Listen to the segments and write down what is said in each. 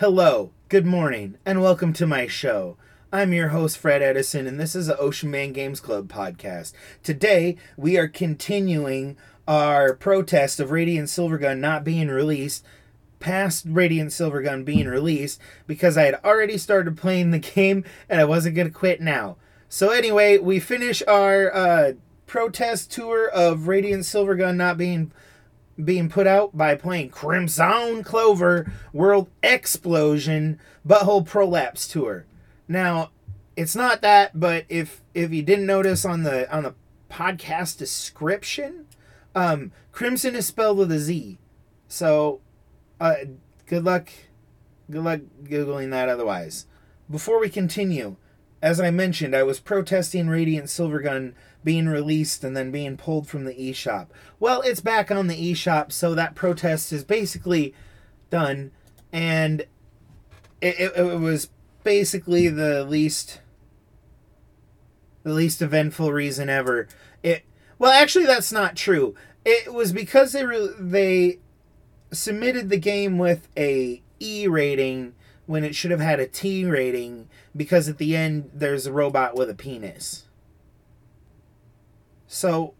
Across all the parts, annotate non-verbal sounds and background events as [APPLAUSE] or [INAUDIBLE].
Hello, good morning, and welcome to my show. I'm your host, Fred Edison, and this is the Ocean Man Games Club podcast. Today, we are continuing our protest of Radiant Silvergun not being released past Radiant Silvergun being released because I had already started playing the [LAUGHS] game and I wasn't going to quit now. So, anyway, we finish our uh, protest tour of Radiant Silvergun not being being put out by playing Crimzon Clover World Explosion Butthole Prolapse Tour. Now, it's not that, but if if you didn't notice on the on the podcast description, um, Crimson is spelled with a Z. So, uh, good luck, good luck googling that. Otherwise, before we continue, as I mentioned, I was protesting Radiant Silvergun being released and then being pulled from the eShop. Well, it's back on the eShop, so that protest is basically done, and it, it, it was basically the least the least eventful reason ever. It well, actually, that's not true. It was because they re- they submitted the game with a E rating when it should have had a T rating because at the end there's a robot with a penis. So,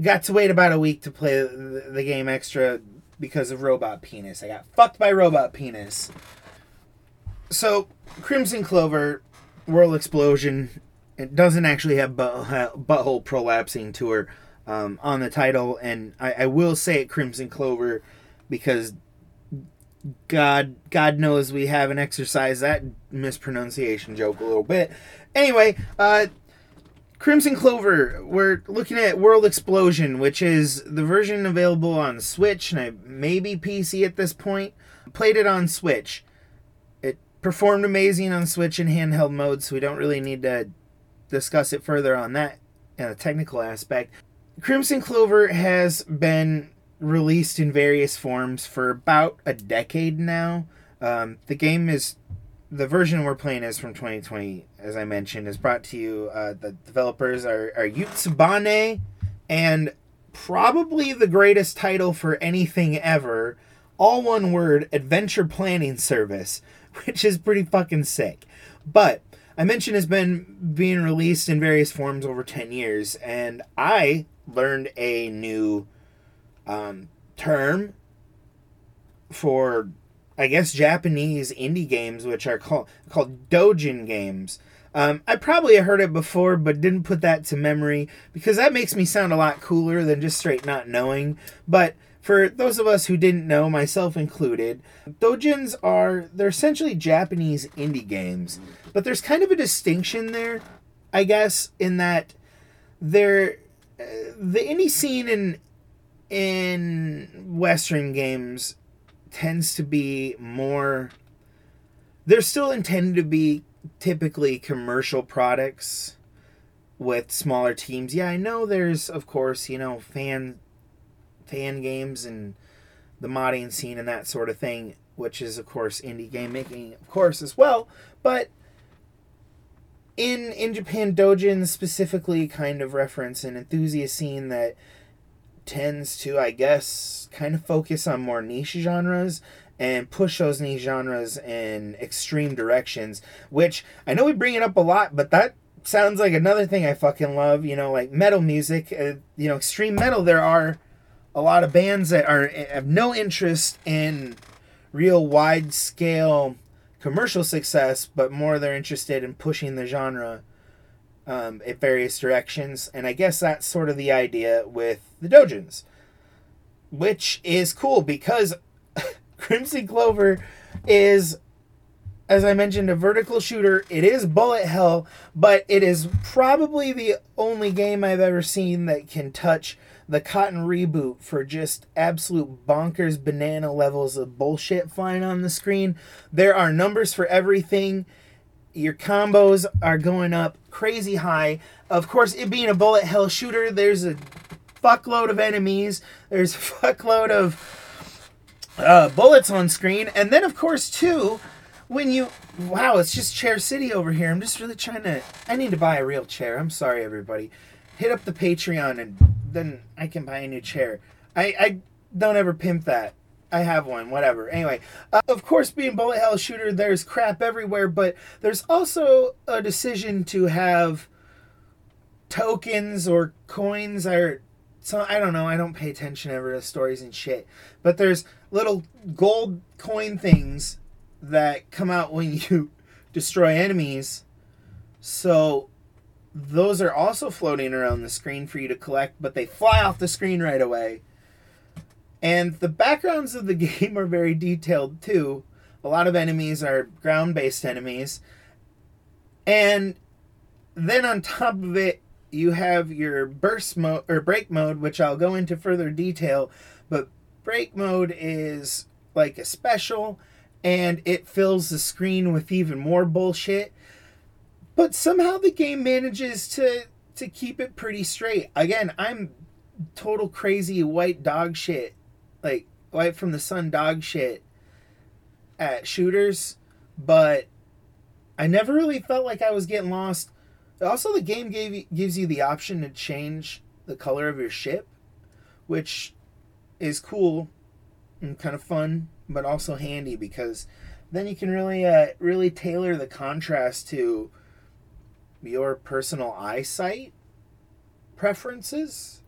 got to wait about a week to play the, game extra because of robot penis. I got fucked by robot penis. So, Crimzon Clover, World Explosion, it doesn't actually have butt, butthole prolapsing tour um, on the title, and I, I will say it Crimson Clover because God God knows we haven't exercised that mispronunciation joke a little bit. Anyway, uh, Crimzon Clover, we're looking at World Explosion, which is the version available on Switch and I, maybe PC at this point. Played it on Switch. It performed amazing on Switch in handheld mode, so we don't really need to discuss it further on that uh, technical aspect. Crimzon Clover has been released in various forms for about a decade now. Um, the game is the version we're playing is from 2020, as I mentioned, is brought to you. Uh, the developers are, are Yotsubane and probably the greatest title for anything ever. All one word, adventure planning service, [LAUGHS] which is pretty fucking sick. But I mentioned has been being released in various forms over 10 years, and I learned a new um, term for I guess Japanese indie games, which are called called Dojin games. Um, I probably heard it before, but didn't put that to memory because that makes me sound a lot cooler than just straight not knowing. But for those of us who didn't know, myself included, Dojins are they're essentially Japanese indie games, but there's kind of a distinction there, I guess, in that they're uh, the indie scene in in Western games tends to be more they're still intended to be typically commercial products with smaller teams. Yeah, I know there's of course, you know, fan fan games and the modding scene and that sort of thing, which is of course indie game making of course as well, but in in Japan Dojin specifically kind of reference an enthusiast scene that tends to, I guess, kind of focus on more niche genres and push those niche genres in extreme directions, which I know we bring it up a lot, but that sounds like another thing I fucking love, you know, like metal music, uh, you know, extreme metal there are a lot of bands that are have no interest in real wide scale commercial success, but more they're interested in pushing the genre um, in various directions. And I guess that's sort of the idea with the Dojins, which is cool because [LAUGHS] Crimzon Clover is, as I mentioned, a vertical shooter. It is bullet hell, but it is probably the only game I've ever seen that can touch the Cotton reboot for just absolute bonkers banana levels of bullshit flying on the screen. There are numbers for everything your combos are going up crazy high. Of course, it being a bullet hell shooter, there's a fuckload of enemies. There's a [LAUGHS] fuckload of uh, bullets on screen, and then of course too, when you wow, it's just Chair City over here. I'm just really trying to. I need to buy a real chair. I'm sorry, everybody. Hit up the Patreon, and then I can buy a new chair. I I don't ever pimp that. I have one, whatever. Anyway, uh, of course, being bullet hell shooter, there's crap everywhere, but there's also a decision to have tokens or coins or so I don't know. I don't pay attention ever to stories and shit, but there's little gold coin things that come out when [LAUGHS] you destroy enemies. So those are also floating around the screen for you to collect, but they fly off the screen right away. And the backgrounds of the [LAUGHS] game are very detailed too. A lot of enemies are ground based enemies. And then on top of it, you have your burst mode or break mode, which I'll go into further detail. But break mode is like a special and it fills the screen with even more bullshit. But somehow the game manages to to keep it pretty straight. Again, I'm total crazy white dog shit like white from the sun dog shit at shooters, but I never really felt like I was getting lost. Also, the game gave gives you the option to change the color of your ship, which is cool and kind of fun, but also handy because then you can really uh, really tailor the contrast to your personal eyesight preferences.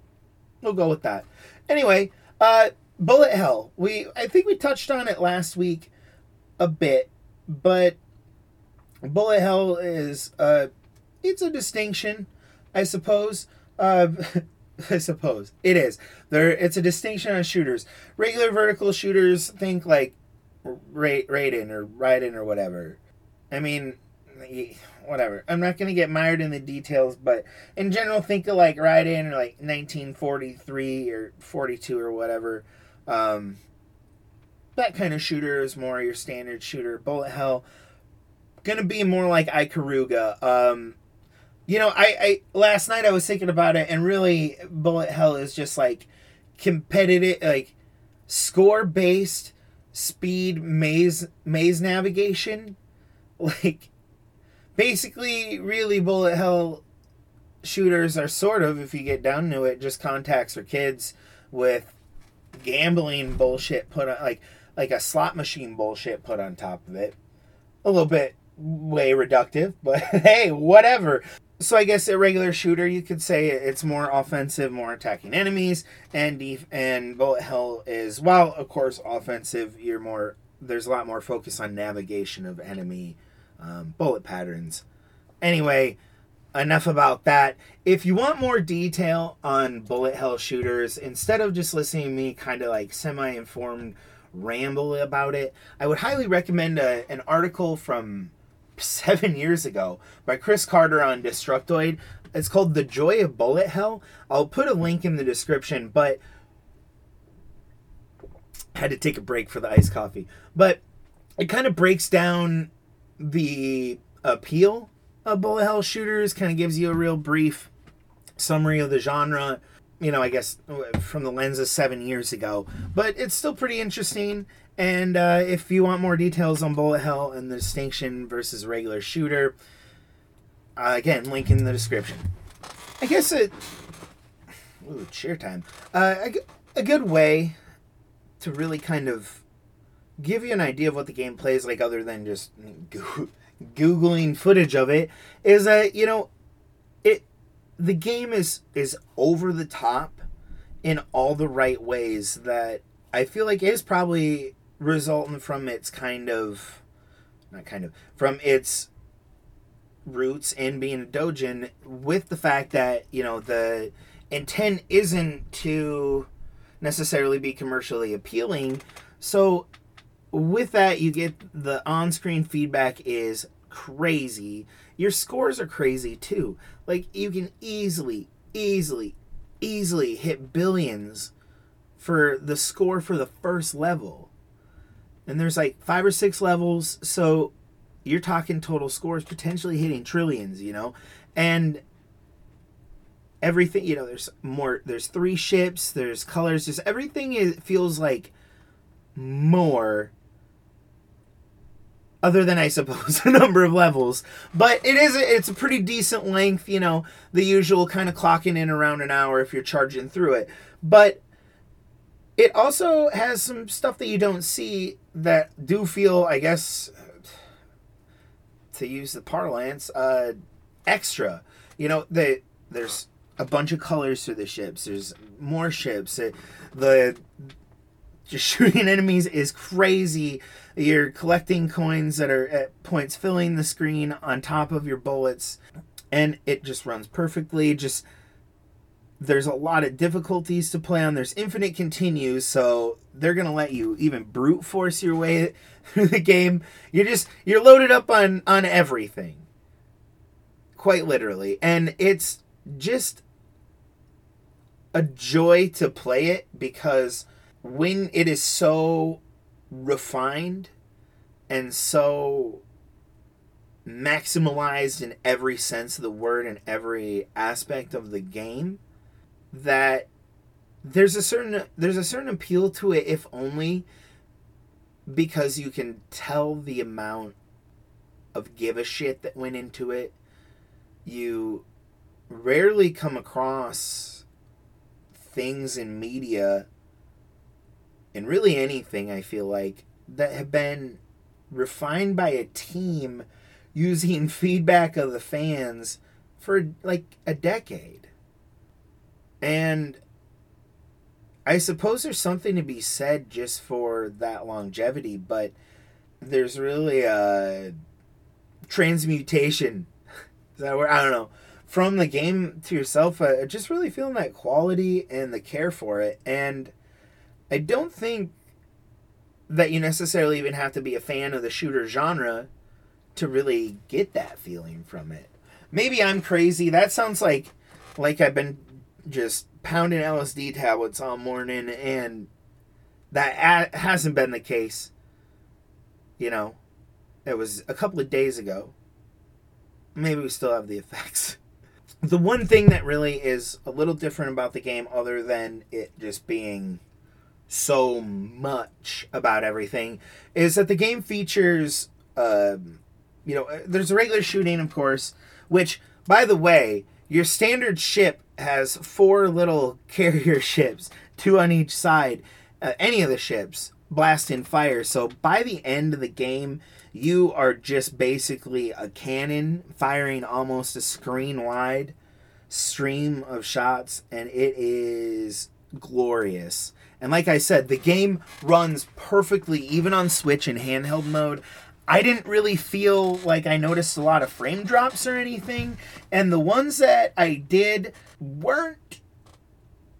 We'll go with that. Anyway, uh, Bullet Hell. We I think we touched on it last week a bit, but Bullet Hell is uh it's a distinction, I suppose. Uh, [LAUGHS] I suppose it is. There, it's a distinction on shooters. Regular vertical shooters think like Ra- Raiden or Raiden or whatever. I mean, whatever. I'm not gonna get mired in the details, but in general, think of like Raiden or like 1943 or 42 or whatever. Um, that kind of shooter is more your standard shooter. Bullet Hell, gonna be more like Ikaruga. Um, you know, I, I last night I was thinking about it, and really, Bullet Hell is just like competitive, like score based speed maze maze navigation. [LAUGHS] Like, basically, really, Bullet Hell shooters are sort of, if you get down to it, just contacts for kids with gambling bullshit put on like like a slot machine bullshit put on top of it. A little bit way reductive, [LAUGHS] but hey, whatever. So I guess a regular shooter, you could say it's more offensive, more attacking enemies, and def- and bullet hell is while of course offensive, you're more there's a lot more focus on navigation of enemy um, bullet patterns. Anyway, enough about that. If you want more detail on bullet hell shooters, instead of just listening to me kind of like semi informed ramble about it, I would highly recommend a, an article from [LAUGHS] seven years ago by Chris Carter on Destructoid. It's called The Joy of Bullet Hell. I'll put a link in the description, but I had to take a break for the iced coffee. But it kind of breaks down the appeal of bullet hell shooters, kind of gives you a real brief summary of the genre. You know, I guess from the lens of seven years ago, but it's still pretty interesting. And uh, if you want more details on bullet hell and the distinction versus regular shooter, uh, again, link in the description. I guess it. Ooh, cheer time. Uh, a, a good way to really kind of give you an idea of what the game plays like, other than just [LAUGHS] googling footage of it is that you know it the game is is over the top in all the right ways that I feel like is probably resulting from its kind of not kind of from its roots in being a dojin with the fact that you know the intent isn't to necessarily be commercially appealing. So with that, you get the on screen feedback is crazy. Your scores are crazy too. Like, you can easily, easily, easily hit billions for the score for the first level. And there's like five or six levels, so you're talking total scores potentially hitting trillions, you know? And everything, you know, there's more, there's three ships, there's colors, just everything is, feels like more other than I suppose [LAUGHS] a number of levels. But it is a, it's a pretty decent length, you know, the usual kind of clocking in around an hour if you're charging through it. But it also has some stuff that you don't see that do feel, I guess, to use the parlance, uh, extra. You know, they, there's a bunch of colors to the ships. There's more ships. It, the just [LAUGHS] shooting enemies is crazy. You're collecting coins that are at points filling the screen on top of your bullets, and it just runs perfectly. Just there's a lot of difficulties to play on. There's infinite continues, so they're gonna let you even brute force your way [LAUGHS] through the game. You're just you're loaded up on on everything, quite literally, and it's just a joy to play it because when it is so refined and so maximalized in every sense of the word and every aspect of the game that there's a certain there's a certain appeal to it if only because you can tell the amount of give a shit that went into it. You rarely come across things in media and really anything I feel like that have been refined by a team using [LAUGHS] feedback of the fans for like a decade. And I suppose there's something to be said just for that longevity, but there's really a transmutation. [LAUGHS] Is that where I don't know from the game to yourself? Uh, just really feeling that quality and the care for it, and I don't think that you necessarily even have to be a fan of the shooter genre to really get that feeling from it. Maybe I'm crazy. That sounds like like I've been just pounding LSD tablets all morning, and that hasn't been the case. You know, it was a couple of days ago. Maybe we still have the effects. [LAUGHS] The one thing that really is a little different about the game, other than it just being so much about everything, is that the game features, um, you know, there's a regular shooting, of course, which, by the way, your standard ship has four little [LAUGHS] carrier ships, two on each side. Uh, any of the ships blasting fire. So by the end of the game, you are just basically a cannon firing almost a screen wide stream of shots, and it is glorious. And like I said, the game runs perfectly, even on Switch in handheld mode. I didn't really feel like I noticed a lot of frame drops or anything. And the ones that I did weren't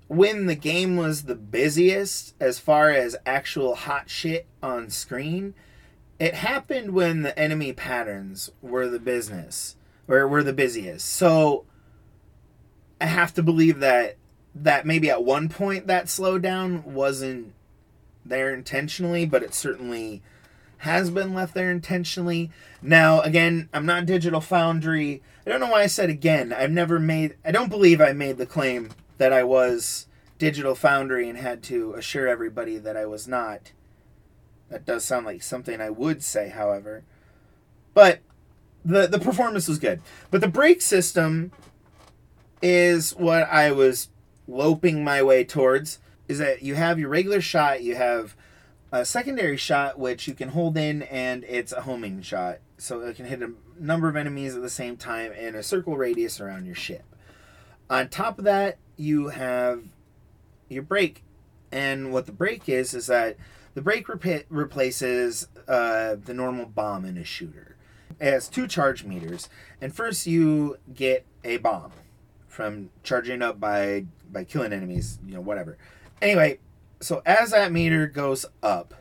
when the game was the busiest as far as actual hot shit on screen. It happened when the enemy patterns were the business or were the busiest. So I have to believe that that maybe at one point that slowdown wasn't there intentionally, but it certainly has been left there intentionally. Now, again, I'm not Digital Foundry. I don't know why I said again. I've never made, I don't believe I made the claim that I was Digital Foundry and had to assure everybody that I was not. That does sound like something I would say, however. But the the performance was good. But the break system is what I was loping my way towards. Is that you have your regular shot, you have a secondary shot, which you can hold in, and it's a homing shot. So it can hit a number of enemies at the same time in a circle radius around your ship. On top of that, you have your break. And what the break is, is that the break rep- replaces uh, the normal bomb in a shooter. It has two charge meters. And first, you get a bomb from charging up by by killing enemies, you know, whatever. Anyway, so as that meter goes up,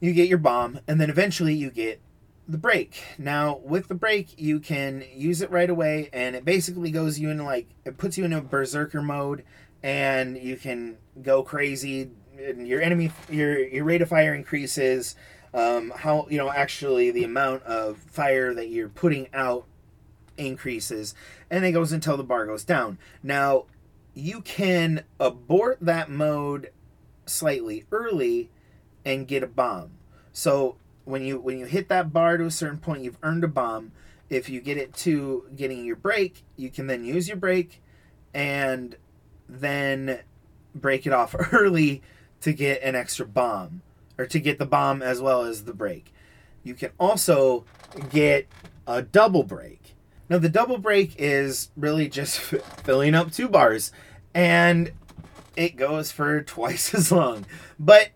you get your bomb, and then eventually you get the break. Now, with the break, you can use it right away, and it basically goes you in like it puts you in a berserker mode, and you can go crazy. And your enemy, your your rate of fire increases. Um, how you know actually the amount of fire that you're putting out increases, and it goes until the bar goes down. Now, you can abort that mode slightly early and get a bomb. So when you when you hit that bar to a certain point, you've earned a bomb. If you get it to getting your break, you can then use your break and then break it off [LAUGHS] early to get an extra bomb or to get the bomb as well as the break. You can also get a double break. Now, the double break is really just [LAUGHS] filling up two bars, and it goes for [LAUGHS] twice as long. But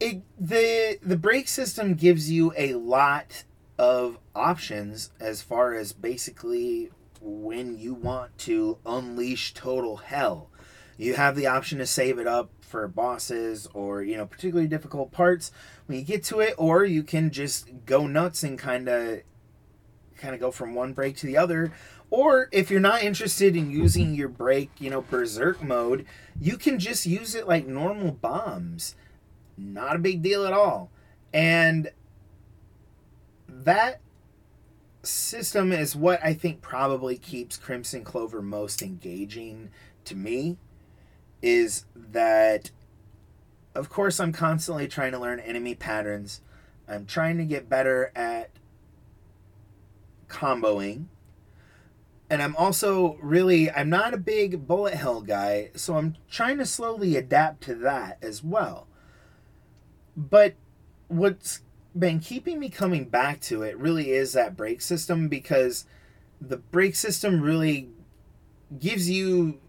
it the the break system gives you a lot of options as far as basically when you want to unleash total hell. You have the option to save it up for bosses or, you know, particularly difficult parts when you get to it, or you can just go nuts and kind of kind of go from one break to the other. Or if you're not interested in using mm-hmm. your break, you know, berserk mode, you can just use it like normal bombs. Not a big deal at all. And that system is what I think probably keeps Crimzon Clover most engaging to me is that of course I'm constantly trying to learn enemy patterns. I'm trying to get better at comboing. And I'm also really I'm not a big bullet hell guy, so I'm trying to slowly adapt to that as well. But what's been keeping me coming back to it really is that break system because the break system really gives you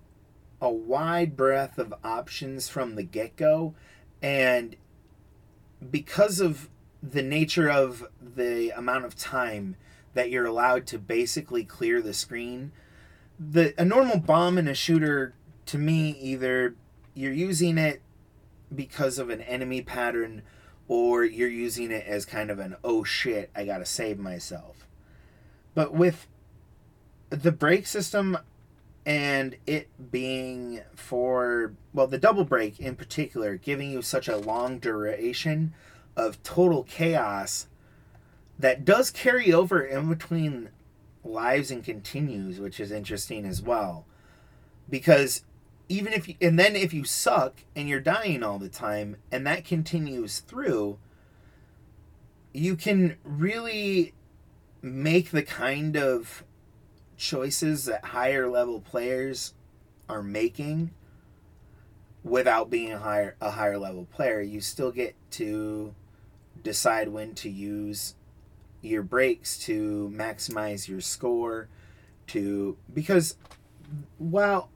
a wide breadth of options from the get go. And because of the nature of the amount of time that you're allowed to basically clear the screen, the a normal bomb in a shooter to me either you're using it because of an enemy pattern or you're using it as kind of an oh shit, I gotta save myself. But with the break system and it being for, well, the double break in particular, giving you such a long duration of total chaos that does carry over in between lives and continues, which is interesting as well. Because even if you, and then if you suck and you're dying all the time and that continues through you can really make the kind of choices that higher level players are making without being a higher a higher level player you still get to decide when to use your breaks to maximize your score to because while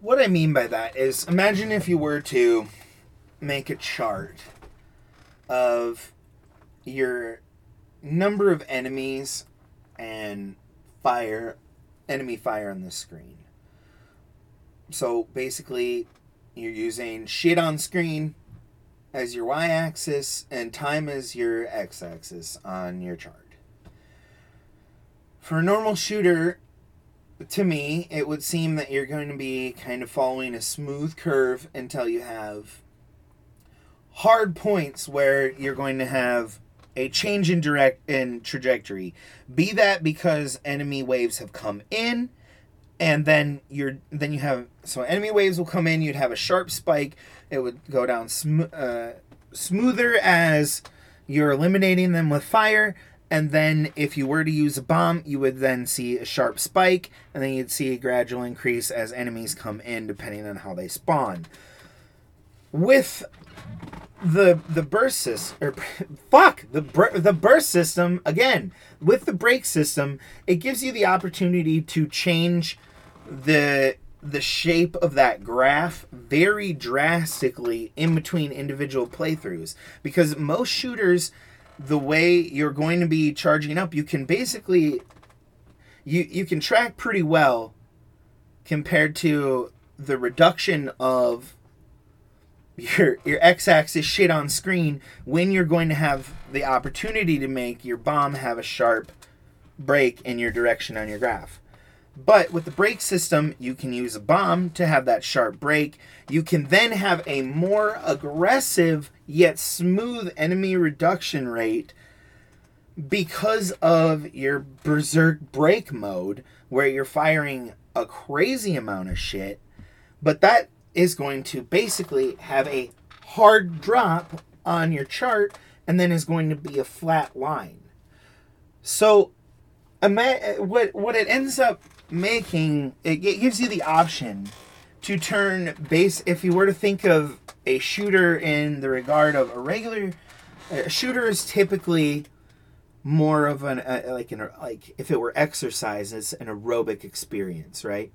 what I mean by that is imagine if you were to make a chart of your number of enemies and fire enemy fire on the screen. So basically you're using shit on screen as your y axis and time as your x axis on your chart. For a normal shooter, to me, it would seem that you're going to be kind of following a smooth curve until you have hard points where you're going to have a change in direct in trajectory. Be that because enemy waves have come in and then you're then you have so enemy waves will come in, you'd have a sharp spike, it would go down sm- uh, smoother as you're eliminating them with fire and then if you were to use a bomb, you would then see a sharp spike, and then you'd see a gradual increase as enemies come in, depending on how they spawn. With the the burst system, or [LAUGHS] fuck the the burst system again. With the break system, it gives you the opportunity to change the the shape of that graph very drastically in between individual playthroughs because most shooters the way you're going to be charging up, you can basically you you can track pretty well compared to the reduction of your your x-axis shit on screen when you're going to have the opportunity to make your bomb have a sharp break in your direction on your graph. But with the break system, you can use a bomb to have that sharp break. You can then have a more aggressive yet smooth enemy reduction rate because of your berserk break mode where you're firing a crazy amount of shit. But that is going to basically have a hard drop on your chart and then is going to be a flat line. So, what what it ends up making it gives you the option to turn base if you were to think of a shooter in the regard of a regular a shooter is typically more of an uh, like an like if it were exercise it's an aerobic experience right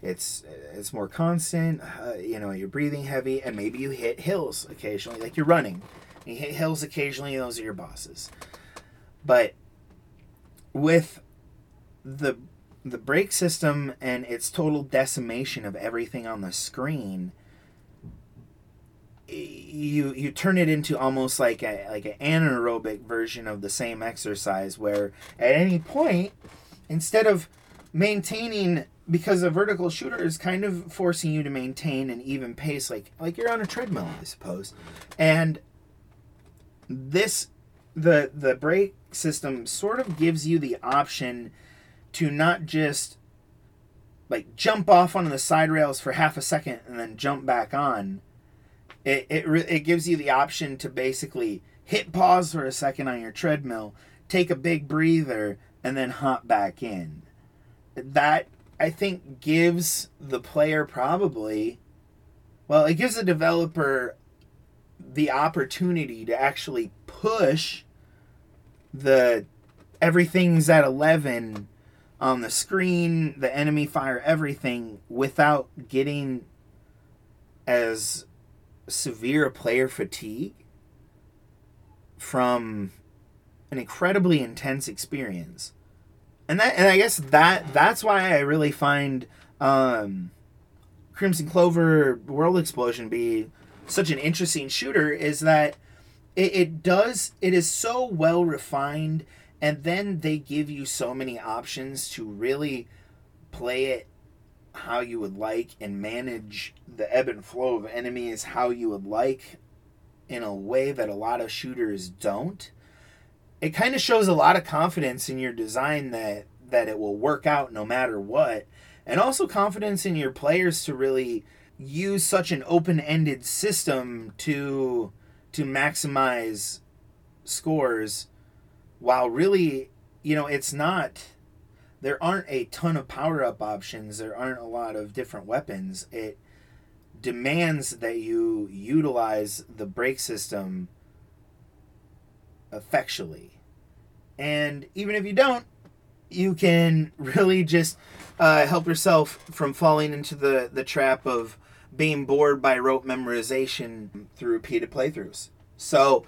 it's it's more constant uh, you know you're breathing heavy and maybe you hit hills occasionally like you're running. You hit hills occasionally those are your bosses. But with the the break system and its total decimation of everything on the screen you you turn it into almost like a like an anaerobic version of the same exercise where at any point instead of maintaining because a vertical shooter is kind of forcing you to maintain an even pace like like you're on a treadmill i suppose and this the the break system sort of gives you the option to not just like jump off onto the side rails for half a second and then jump back on. It it it gives you the option to basically hit pause for a second on your treadmill, take a big breather, and then hop back in. That I think gives the player probably well, it gives the developer the opportunity to actually push the everything's at 11 on the screen, the enemy fire, everything without getting as severe a player fatigue from an incredibly intense experience. And that and I guess that that's why I really find um, Crimzon Clover World Explosion be such an interesting shooter is that it, it does it is so well refined and then they give you so many options to really play it how you would like and manage the ebb and flow of enemies how you would like in a way that a lot of shooters don't it kind of shows a lot of confidence in your design that that it will work out no matter what and also confidence in your players to really use such an open-ended system to to maximize scores while really you know it's not there aren't a ton of power up options there aren't a lot of different weapons. It demands that you utilize the break system effectually and even if you don't you can [LAUGHS] really just uh, help yourself from falling into the the trap of being bored by rote memorization through repeated playthroughs. So,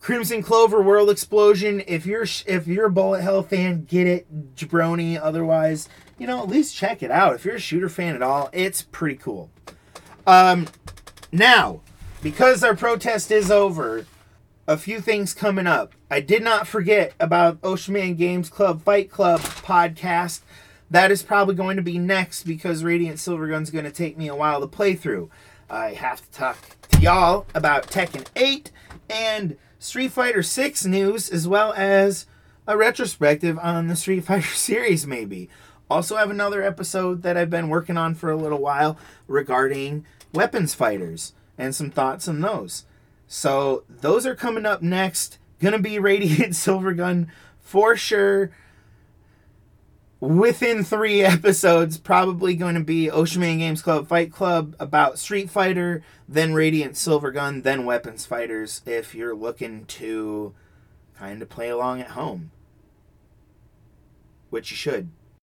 Crimzon Clover World Explosion. If you're if you're a bullet hell fan, get it, jabroni. Otherwise, you know, at least check it out. If you're a shooter fan at all, it's pretty cool. Um, now, because our protest is over, a few things coming up. I did not forget about Ocean Man Games Club Fight Club podcast. That is probably going to be next because Radiant Silvergun's going to take me a while to play through. I have to talk to y'all about Tekken 8 and Street Fighter 6 news, as well as a retrospective on the Street [LAUGHS] Fighter series, maybe. Also, have another episode that I've been working on for a little while regarding weapons fighters and some thoughts on those. So, those are coming up next. Gonna be Radiant [LAUGHS] Silvergun for sure within three [LAUGHS] episodes, probably going to be Ocean Man Games Club Fight Club about Street Fighter, then Radiant Silvergun, then Weapons Fighters, if you're looking to kind of play along at home. Which you should.